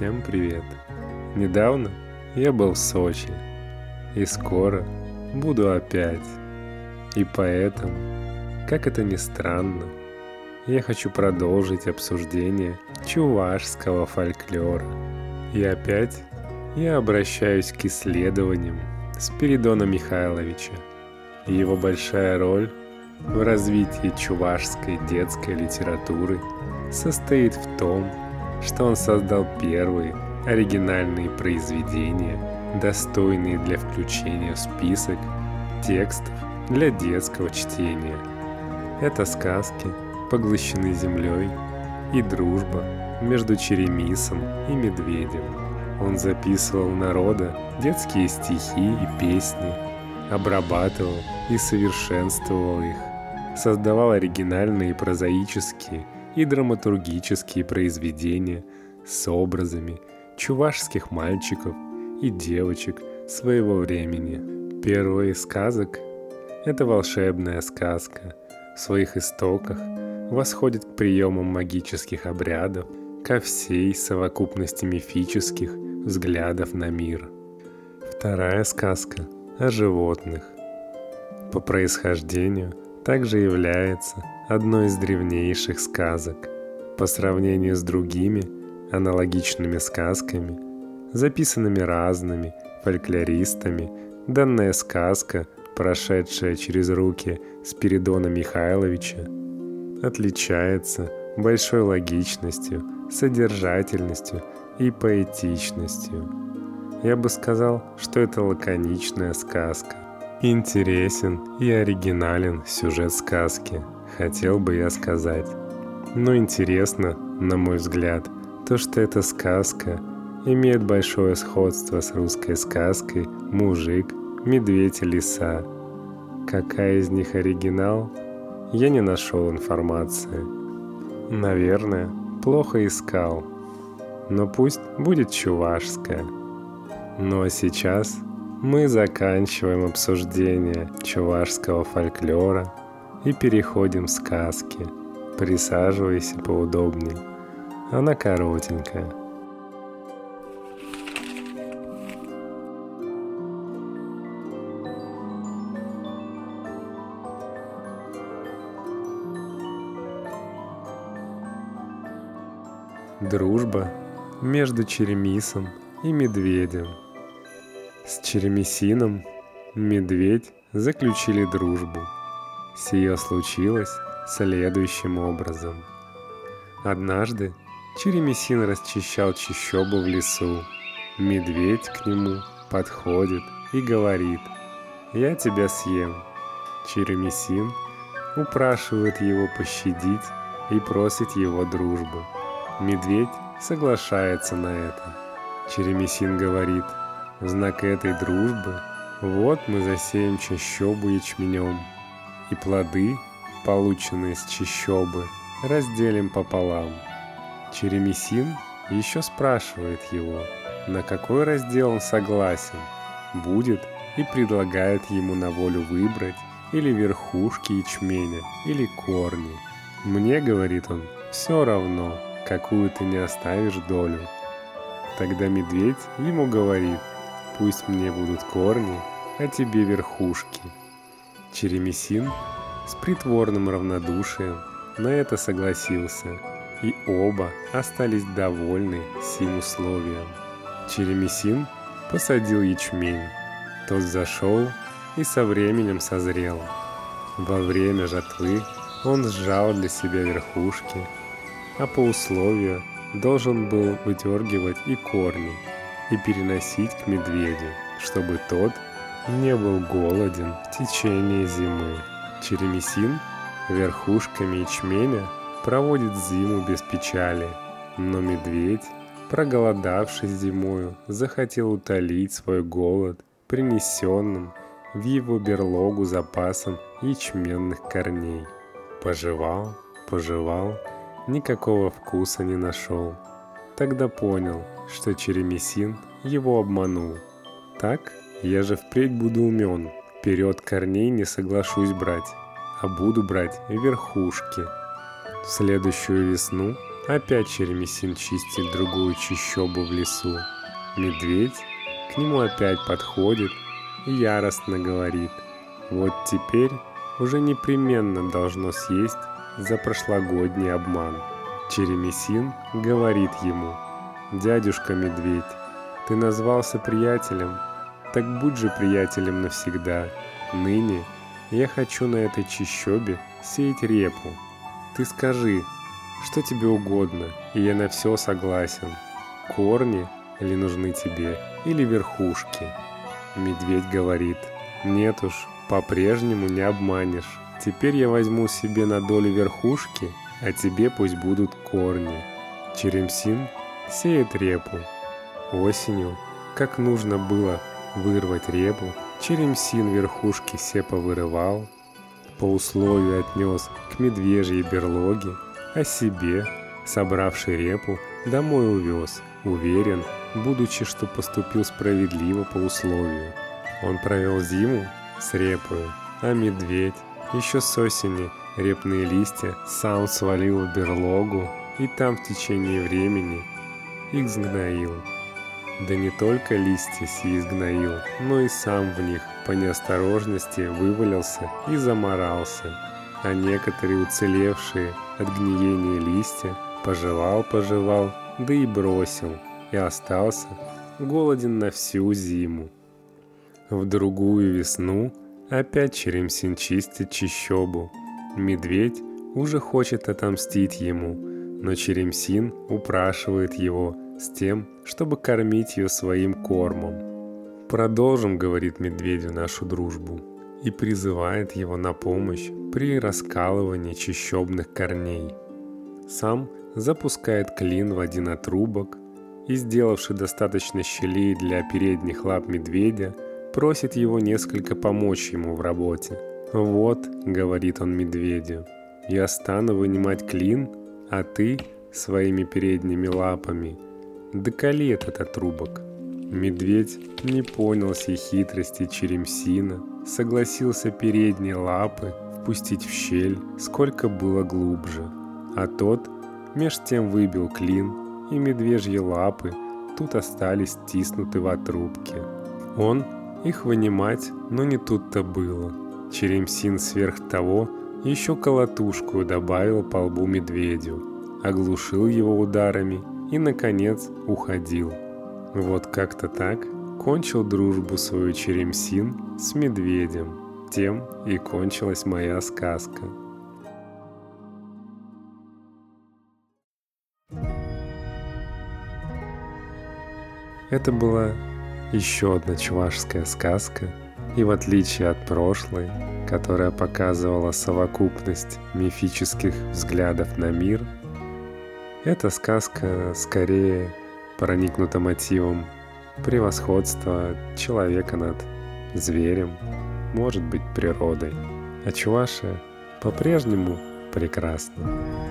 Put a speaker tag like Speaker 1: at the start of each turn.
Speaker 1: Всем привет! Недавно я был в Сочи и скоро буду опять. И поэтому, как это ни странно, я хочу продолжить обсуждение чувашского фольклора. И опять я обращаюсь к исследованиям Спиридона Михайловича. Его большая роль в развитии чувашской детской литературы состоит в том, что он создал первые оригинальные произведения, достойные для включения в список текстов для детского чтения. Это сказки «Поглощены землей» и «Дружба» между Черемисом и Медведем. Он записывал народа детские стихи и песни, обрабатывал и совершенствовал их, создавал оригинальные прозаические и драматургические произведения с образами чувашских мальчиков и девочек своего времени. Первая из сказок – это волшебная сказка. В своих истоках восходит к приемам магических обрядов, ко всей совокупности мифических взглядов на мир. Вторая сказка о животных. По происхождению также является одной из древнейших сказок. По сравнению с другими аналогичными сказками, записанными разными фольклористами, данная сказка, прошедшая через руки Спиридона Михайловича, отличается большой логичностью, содержательностью и поэтичностью. Я бы сказал, что это лаконичная сказка. Интересен и оригинален сюжет сказки – хотел бы я сказать. Но интересно, на мой взгляд, то, что эта сказка имеет большое сходство с русской сказкой «Мужик, медведь и лиса». Какая из них оригинал? Я не нашел информации. Наверное, плохо искал. Но пусть будет чувашская. Ну а сейчас мы заканчиваем обсуждение чувашского фольклора – и переходим в сказки. Присаживайся поудобнее. Она коротенькая. Дружба между Черемисом и Медведем. С Черемисином медведь заключили дружбу – Сие случилось следующим образом. Однажды Черемисин расчищал чищобу в лесу. Медведь к нему подходит и говорит «Я тебя съем». Черемисин упрашивает его пощадить и просит его дружбу. Медведь соглашается на это. Черемисин говорит «В знак этой дружбы вот мы засеем чащобу ячменем, и плоды, полученные с чищобы, разделим пополам. Черемисин еще спрашивает его, на какой раздел он согласен, будет и предлагает ему на волю выбрать или верхушки ячменя, или корни. Мне, говорит он, все равно, какую ты не оставишь долю. Тогда медведь ему говорит, пусть мне будут корни, а тебе верхушки – Черемисин с притворным равнодушием на это согласился, и оба остались довольны сим условием. Черемисин посадил ячмень, тот зашел и со временем созрел. Во время жатвы он сжал для себя верхушки, а по условию должен был выдергивать и корни и переносить к медведю, чтобы тот – не был голоден в течение зимы. Черемисин верхушками ячменя проводит зиму без печали, но медведь, проголодавшись зимою, захотел утолить свой голод принесенным в его берлогу запасом ячменных корней. Пожевал, пожевал, никакого вкуса не нашел. Тогда понял, что Черемисин его обманул. Так я же впредь буду умен, вперед корней не соглашусь брать, а буду брать верхушки. В следующую весну Опять Черемисин чистит другую чищобу в лесу. Медведь к нему опять подходит и яростно говорит. Вот теперь уже непременно должно съесть за прошлогодний обман. Черемисин говорит ему, «Дядюшка Медведь, ты назвался приятелем, так будь же приятелем навсегда. Ныне я хочу на этой чищобе сеять репу. Ты скажи, что тебе угодно, и я на все согласен. Корни ли нужны тебе, или верхушки? Медведь говорит, нет уж, по-прежнему не обманешь. Теперь я возьму себе на долю верхушки, а тебе пусть будут корни. Черемсин сеет репу. Осенью, как нужно было вырвать репу, Черемсин верхушки все повырывал, по условию отнес к медвежьей берлоге, а себе, собравший репу, домой увез, уверен, будучи, что поступил справедливо по условию. Он провел зиму с репою, а медведь еще с осени репные листья сам свалил в берлогу и там в течение времени их сгноил. Да не только листья сии сгноил, но и сам в них по неосторожности вывалился и заморался, а некоторые уцелевшие от гниения листья пожевал-пожевал, да и бросил, и остался голоден на всю зиму. В другую весну опять Черемсин чистит чищобу. Медведь уже хочет отомстить ему, но Черемсин упрашивает его с тем, чтобы кормить ее своим кормом. «Продолжим, — говорит медведю, — нашу дружбу» и призывает его на помощь при раскалывании чищобных корней. Сам запускает клин в один отрубок и, сделавший достаточно щелей для передних лап медведя, просит его несколько помочь ему в работе. «Вот», — говорит он медведю, — «я стану вынимать клин, а ты своими передними лапами доколи этот отрубок». Медведь не понял сей хитрости Черемсина, согласился передние лапы впустить в щель, сколько было глубже, а тот меж тем выбил клин, и медвежьи лапы тут остались стиснуты в отрубке. Он их вынимать, но не тут-то было. Черемсин сверх того еще колотушку добавил по лбу медведю, оглушил его ударами и, наконец, уходил. Вот как-то так кончил дружбу свою Черемсин с медведем. Тем и кончилась моя сказка. Это была еще одна чувашская сказка, и в отличие от прошлой, которая показывала совокупность мифических взглядов на мир, эта сказка скорее проникнута мотивом превосходства человека над зверем, может быть природой. А Чувашия по-прежнему прекрасна.